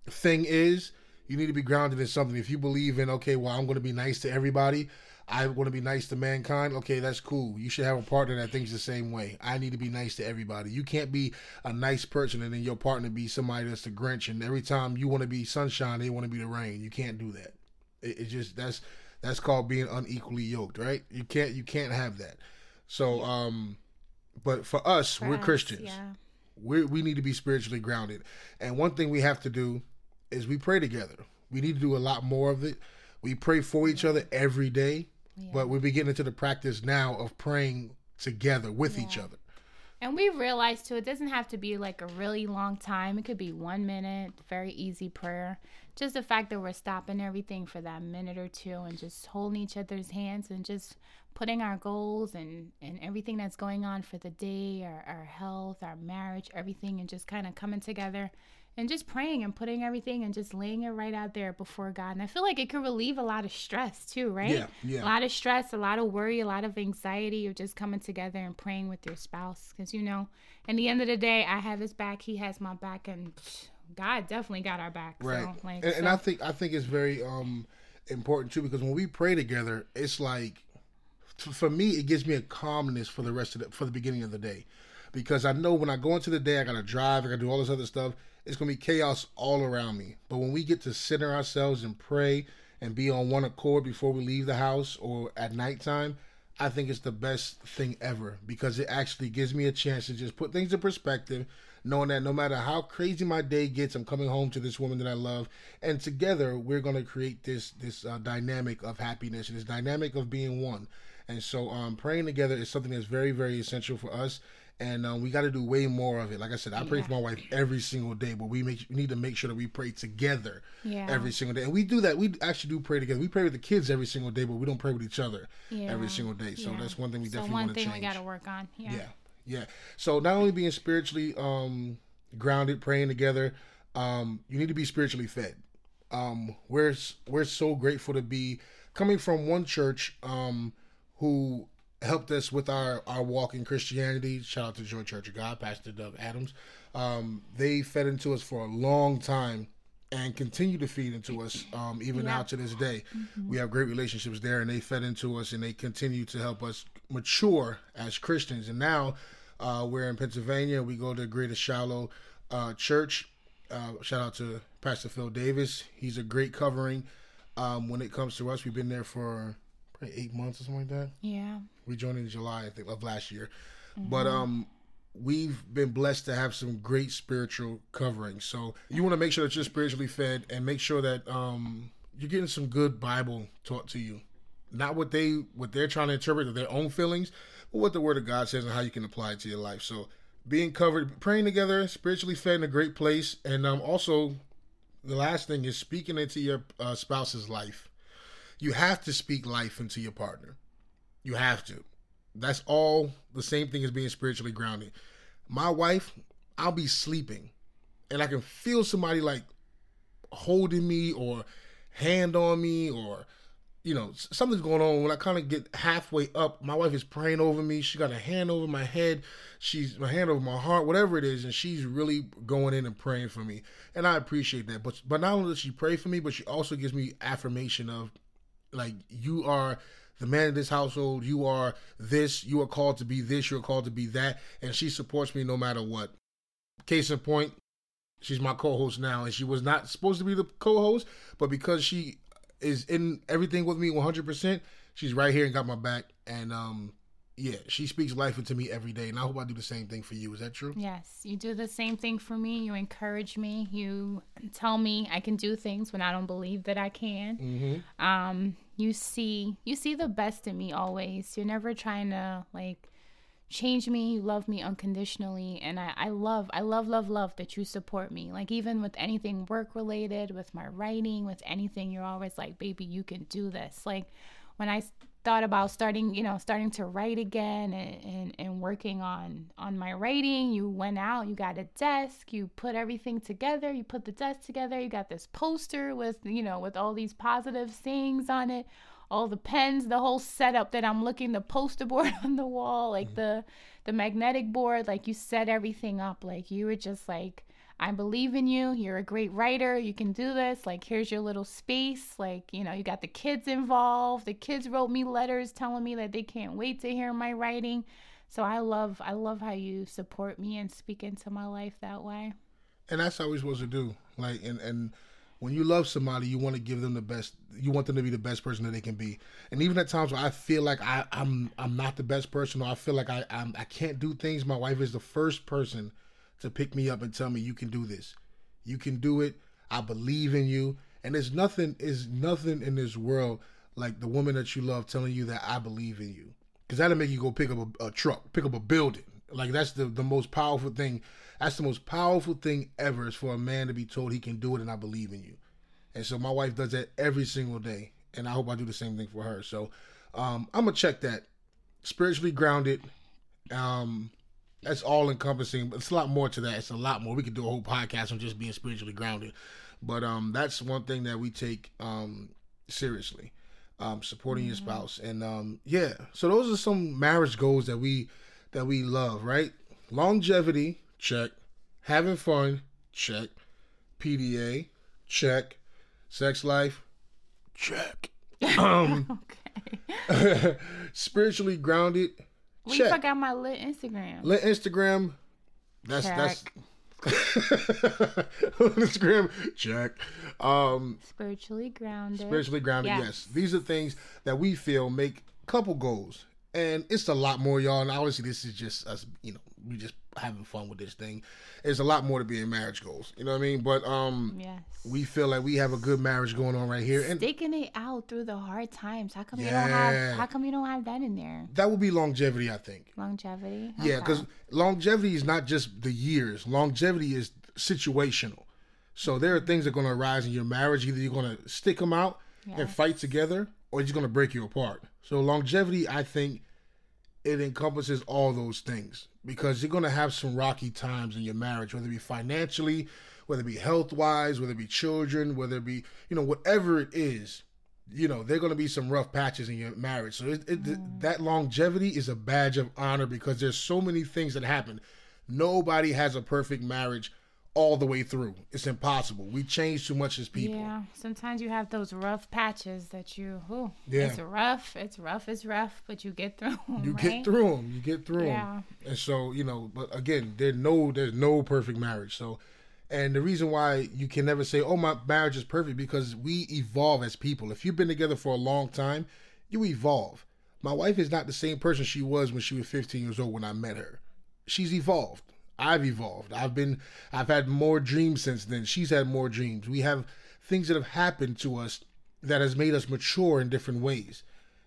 thing is, you need to be grounded in something. If you believe in, okay, well, I'm going to be nice to everybody. I want to be nice to mankind. Okay, that's cool. You should have a partner that thinks the same way. I need to be nice to everybody. You can't be a nice person and then your partner be somebody that's the Grinch. And every time you want to be sunshine, they want to be the rain. You can't do that. It, it just that's that's called being unequally yoked, right? You can't you can't have that. So, um, but for us, we're Us, Christians Yeah. we we need to be spiritually grounded. And one thing we have to do is we pray together. We need to do a lot more of it. We pray for each other every day, but we're beginning into the practice now of praying together with each other. And we realized too, it doesn't have to be like a really long time. It could be one minute, very easy prayer. Just the fact that we're stopping everything for that minute or two and just holding each other's hands and just putting our goals and, and everything that's going on for the day, our, our health, our marriage, everything, and just kind of coming together and just praying and putting everything and just laying it right out there before God. And I feel like it could relieve a lot of stress too, right? Yeah, yeah. A lot of stress, a lot of worry, a lot of anxiety of just coming together and praying with your spouse. Because, you know, in the end of the day, I have his back, he has my back, and God definitely got our back. Right. So, like, and, and I think I think it's very um important too because when we pray together, it's like for me it gives me a calmness for the rest of the for the beginning of the day. Because I know when I go into the day, I gotta drive, I gotta do all this other stuff. It's gonna be chaos all around me. But when we get to center ourselves and pray and be on one accord before we leave the house or at nighttime, I think it's the best thing ever because it actually gives me a chance to just put things in perspective, knowing that no matter how crazy my day gets, I'm coming home to this woman that I love, and together we're going to create this this uh, dynamic of happiness and this dynamic of being one. And so, um, praying together is something that's very, very essential for us. And um, we got to do way more of it. Like I said, I pray for my wife every single day, but we make we need to make sure that we pray together Yeah. every single day. And we do that. We actually do pray together. We pray with the kids every single day, but we don't pray with each other Yeah. every single day. So Yeah. that's one thing we So definitely want to change. One thing we got to work on. Yeah. Yeah, yeah. So not only being spiritually um, grounded, praying together, um, you need to be spiritually fed. Um, we're we're so grateful to be coming from one church um, who helped us with our our walk in Christianity. Shout out to Joy Church of God, Pastor Doug Adams. Um, they fed into us for a long time and continue to feed into us um, even now to this day. We have great relationships there, and they fed into us, and they continue to help us mature as Christians. And now uh, we're in Pennsylvania. We go to Greater Shiloh uh, Church. Uh, shout out to Pastor Phil Davis. He's a great covering um, when it comes to us. We've been there for eight months or something like that. Yeah. We joined in July, I think, of last year. But um, we've been blessed to have some great spiritual covering. So you want to make sure that you're spiritually fed and make sure that um, you're getting some good Bible taught to you. Not what they what they're trying to interpret of their own feelings, but what the Word of God says and how you can apply it to your life. So being covered, praying together, spiritually fed in a great place, and um, also the last thing is speaking into your uh, spouse's life. You have to speak life into your partner. You have to. That's all the same thing as being spiritually grounded. My wife, I'll be sleeping and I can feel somebody like holding me or hand on me or you know something's going on when i kind of get halfway up my wife is praying over me she got a hand over my head she's my hand over my heart whatever it is and she's really going in and praying for me and i appreciate that but but not only does she pray for me but she also gives me affirmation of like you are the man of this household you are this you are called to be this you're called to be that and she supports me no matter what case in point she's my co-host now and she was not supposed to be the co-host but because she is in everything with me 100% she's right here and got my back and um yeah she speaks life into me every day and i hope i do the same thing for you is that true Yes, you do the same thing for me. You encourage me. You tell me I can do things when I don't believe that I can. mm-hmm. Um, you see, you see the best in me always. You're never trying to like change me. You love me unconditionally, and I, I love, I love, love, love that you support me. Like even with anything work related, with my writing, with anything, you're always like, baby, you can do this. Like when I thought about starting you know starting to write again and, and, and working on on my writing. You went out you got a desk you put everything together you put the desk together you got this poster with you know with all these positive sayings on it all the pens the whole setup that i'm looking the poster board on the wall like mm-hmm. the the magnetic board like you set everything up like you were just like I believe in you. You're a great writer. You can do this. Like, here's your little space. Like, you know, you got the kids involved. The kids wrote me letters telling me that they can't wait to hear my writing. So I love, I love how you support me and speak into my life that way. and that's how we're supposed to do like and and when you love somebody you want to give them the best you want them to be the best person that they can be and even at times where i feel like I, i'm i'm not the best person or i feel like I, I'm, I can't do things my wife is the first person to pick me up and tell me you can do this. You can do it. I believe in you. And there's nothing is nothing in this world like the woman that you love telling you that i believe in you. Because that'll make you go pick up a, a truck pick up a building. Like that's the, the most powerful thing. That's the most powerful thing ever is for a man to be told he can do it and i believe in you. And so my wife does that every single day and i hope i do the same thing for her. So um, i'm gonna check that. Spiritually grounded um, that's all encompassing but it's a lot more to that. It's a lot more. We could do a whole podcast on just being spiritually grounded. But um, that's one thing that we take um, seriously um, supporting your spouse. And um, yeah so those are some marriage goals that we that we love right? Longevity check. Having fun check. Pda check. Sex life check. Um Okay. spiritually grounded You check forgot my lit Instagram. Lit Instagram. That's that's Instagram check. Um, Spiritually grounded. spiritually grounded. Yes. Yes. these are things that we feel make couple goals, and it's a lot more, y'all. And obviously, this is just us, you know, we just having fun with this thing. There's a lot more to being marriage goals, you know what I mean? But um, Yes. we feel like we have a good marriage going on right here, and Sticking it out through the hard times. How come you don't have? How come you don't have that in there? that would be longevity, I think. Longevity. Yeah, because longevity is not just the years. Longevity is situational. So there are things that are going to arise in your marriage. Either you're going to stick them out and fight together, or it's going to break you apart. So longevity, I think, it encompasses all those things because you're going to have some rocky times in your marriage, whether it be financially, whether it be health wise, whether it be children, whether it be you know whatever it is. You know, there are going to be some rough patches in your marriage. So it, it, mm. that longevity is a badge of honor because there's so many things that happen. Nobody has a perfect marriage all the way through. It's impossible. We change too much as people. Yeah, sometimes you have those rough patches that you, Yeah. it's rough, it's rough, it's rough, but you get through 'em, You right? get through them. You get through Yeah. them. And so, you know, but again, there's no there's no perfect marriage. So, and the reason why you can never say, "Oh, my marriage is perfect," because we evolve as people. If you've been together for a long time, you evolve. My wife is not the same person she was when she was 15 years old when I met her. She's evolved. I've evolved. I've been I've had more dreams since then. She's had more dreams. We have things that have happened to us that has made us mature in different ways.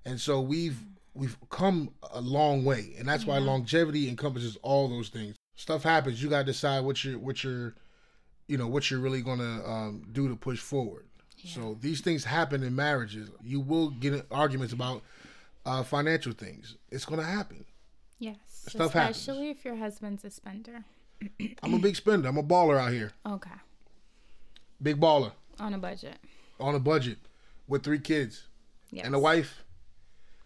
And so we've we've come a long way. And that's why longevity encompasses all those things. Stuff happens. You gotta decide what you're what you're you know, what you're really gonna um, do to push forward. So these things happen in marriages. You will get arguments about uh, financial things. It's gonna happen. Yes, Stuff happens. especially if your husband's a spender. I'm a big spender. I'm a baller out here. Okay, Big baller. on a budget. On a budget with three kids Yes. and a wife.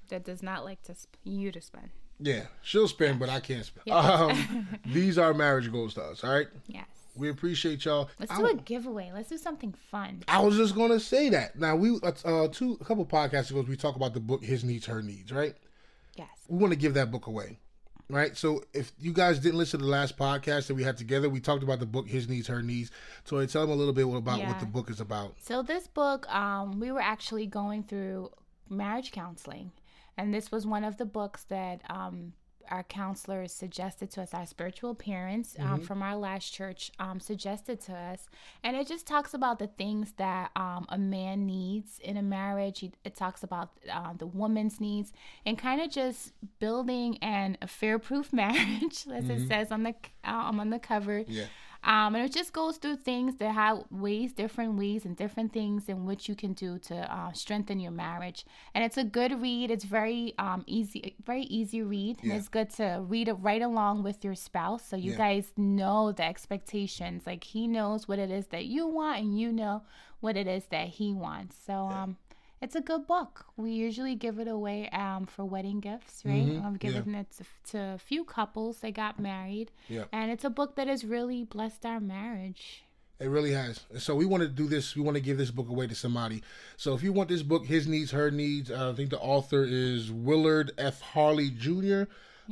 that does not like to sp- you to spend. Yeah, she'll spend, but I can't spend. Um, these are marriage goals to us. All right, Yes. we appreciate y'all. Let's I, do a giveaway. Let's do something fun. I was just gonna say that. Now we uh, two a couple podcasts ago we talk about the book His Needs Her Needs. Right, Yes. we want to give that book away. Right, so if you guys didn't listen to the last podcast that we had together, we talked about the book His Needs Her Needs. So I tell them a little bit about Yeah. what the book is about. So this book, um, we were actually going through marriage counseling, and this was one of the books that um, our counselors suggested to us. Our spiritual parents um, from our last church um, suggested to us, and it just talks about the things that um, a man needs in a marriage. It, talks about uh, the woman's needs, and kind of just building an affair-proof marriage, as it says on the um, on the cover. Yeah. Um, and it just goes through things that have ways, different ways, and different things in which you can do to uh, strengthen your marriage. And it's a good read. It's very um, easy, very easy read. And Yeah. it's good to read it right along with your spouse, so you Yeah. guys know the expectations. Like he knows what it is that you want, and you know what it is that he wants. So um, it's a good book. We usually give it away um, for wedding gifts, right? Mhm, I've given it to, to a few couples that got married. Yeah. And it's a book that has really blessed our marriage. It really has. So we want to do this. We want to give this book away to somebody. So if you want this book, His Needs, Her Needs, uh, I think the author is Willard F. Harley Jr.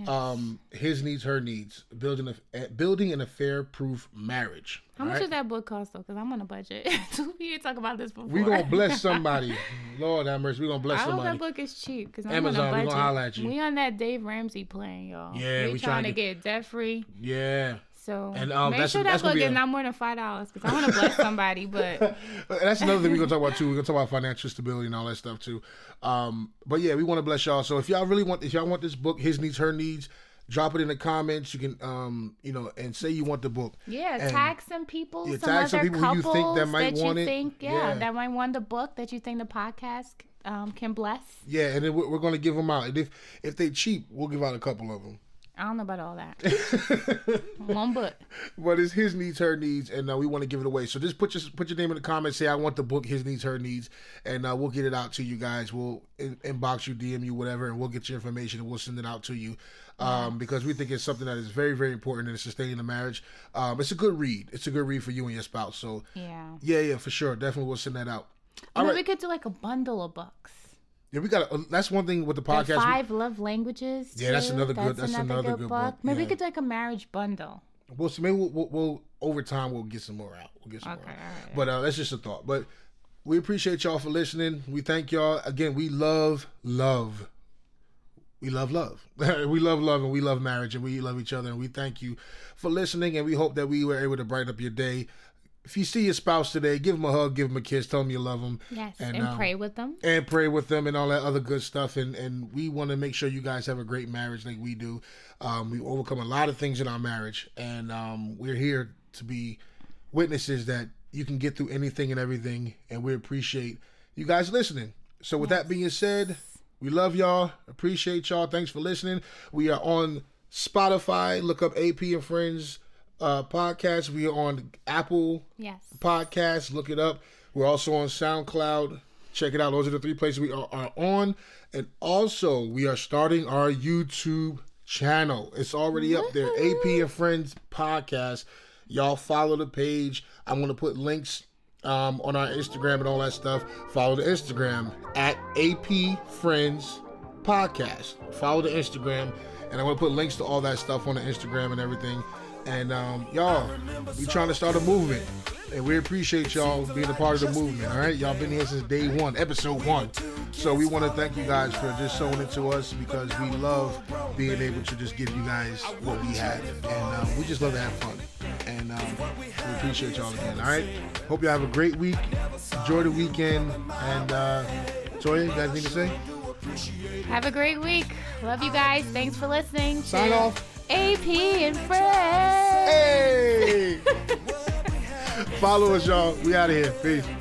Um, His Needs, Her Needs, building a building an affair-proof marriage. How much right? does that book cost though? Because I'm on a budget. we didn't talk about this before. We gonna bless somebody. Lord have mercy. We gonna bless I hope somebody. that book is cheap because I'm Amazon, on we a gonna budget. holla at you. We on that Dave Ramsey plan, y'all. Yeah, we, we trying trying to to- get debt free. Yeah. So And, um, make sure that book is not more than five dollars because I want to bless somebody. But that's another thing we're gonna talk about too. We're gonna talk about financial stability and all that stuff too. Um, but yeah, we want to bless y'all. So if y'all really want, if y'all want this book, his needs, her needs, drop it in the comments. You can, um, you know, and say you want the book. yeah, And- tag some people, Yeah, some tag other some people who you couples think that might you want it. think, yeah, Yeah. that might want the book that you think the podcast um, can bless. Yeah, and then we're, we're gonna give them out. And if if they cheap, we'll give out a couple of them. I don't know about all that. One book. But it's his needs, her needs, and uh, we want to give it away. So just put your put your name in the comments. Say I want the book, his needs, her needs, and uh, we'll get it out to you guys. We'll in, inbox you, DM you, whatever, and we'll get your information and we'll send it out to you. Um, because we think it's something that is very, very important in sustaining the marriage. Um, it's a good read. It's a good read for you and your spouse. So Yeah. yeah, yeah, for sure, definitely we'll send that out. All right, we could do like a bundle of books. Yeah, we got. Uh, that's one thing with the The podcast. we- five love languages. Yeah, that's another good- that's another good book, Maybe we could do like a marriage bundle. We'll see. Maybe we'll, we'll, we'll over time we'll get some more out. We'll get some Okay, more. Out. right. But uh, that's just a thought. But we appreciate y'all for listening. We thank y'all again. We love, love, we love love. we love love and we love marriage and we love each other and we thank you for listening and we hope that we were able to brighten up your day. If you see your spouse today, give them a hug, give them a kiss, tell them you love them. Yes, and, um, pray with them. And pray with them and all that other good stuff. And and we want to make sure you guys have a great marriage like we do. Um, we overcome a lot of things in our marriage, and um, we're here to be witnesses that you can get through anything and everything. And we appreciate you guys listening. So with yes. that being said, we love y'all. Appreciate y'all. Thanks for listening. We are on Spotify. Look up AP and Friends uh, podcast. We are on Apple yes. Podcast. Look it up. We're also on SoundCloud. Check it out. Those are the three places we are, are on. And also, we are starting our YouTube channel. It's already up there. AP and Friends podcast. Y'all follow the page. I'm going to put links um, on our Instagram and all that stuff. Follow the Instagram at AP Friends Podcast. Follow the Instagram, and I'm gonna put links to all that stuff on the Instagram and everything. And um, y'all, we trying to start a movement, and we appreciate y'all being a part of the movement. All right, y'all been here since day one, episode one. So we want to thank you guys for just showing it to us because we love being able to just give you guys what we have, and um, we just love to have fun. And um, we appreciate y'all again. All right. Hope y'all have a great week. Enjoy the weekend. And uh, Toya, you guys need to say? Have a great week. Love you guys. Thanks for listening. Sign off. AP and Friends. Hey. Follow us, y'all. We out of here. Peace.